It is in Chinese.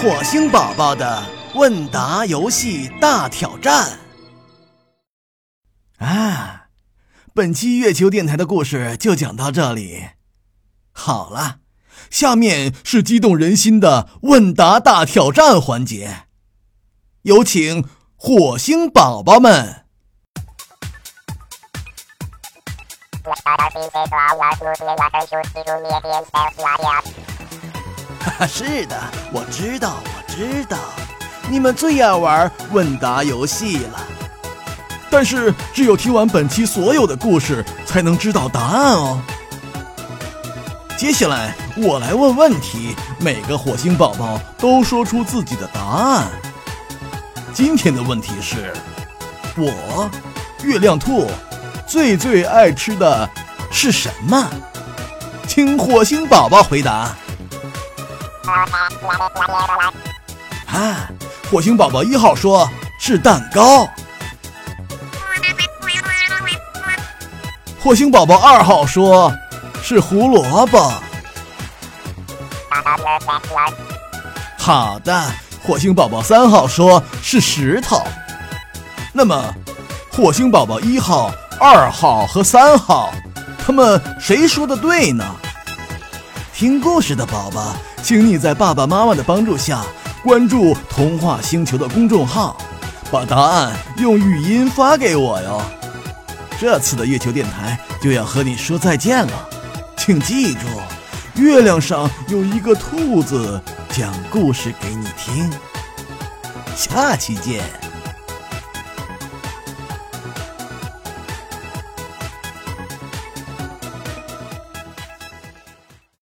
火星宝宝的问答游戏大挑战啊！本期月球电台的故事就讲到这里。好了，下面是激动人心的问答大挑战环节，有请火星宝宝们。是的，我知道，我知道，你们最爱玩问答游戏了。但是，只有听完本期所有的故事，才能知道答案哦。接下来，我来问问题，每个火星宝宝都说出自己的答案。今天的问题是：我，月亮兔。最最爱吃的是什么？请火星宝宝回答。啊，火星宝宝一号说是蛋糕。火星宝宝二号说是胡萝卜。好的，火星宝宝三号说是石头。那么，火星宝宝一号。二号和三号，他们谁说的对呢？听故事的宝宝，请你在爸爸妈妈的帮助下关注“童话星球”的公众号，把答案用语音发给我哟。这次的月球电台就要和你说再见了，请记住，月亮上有一个兔子讲故事给你听。下期见。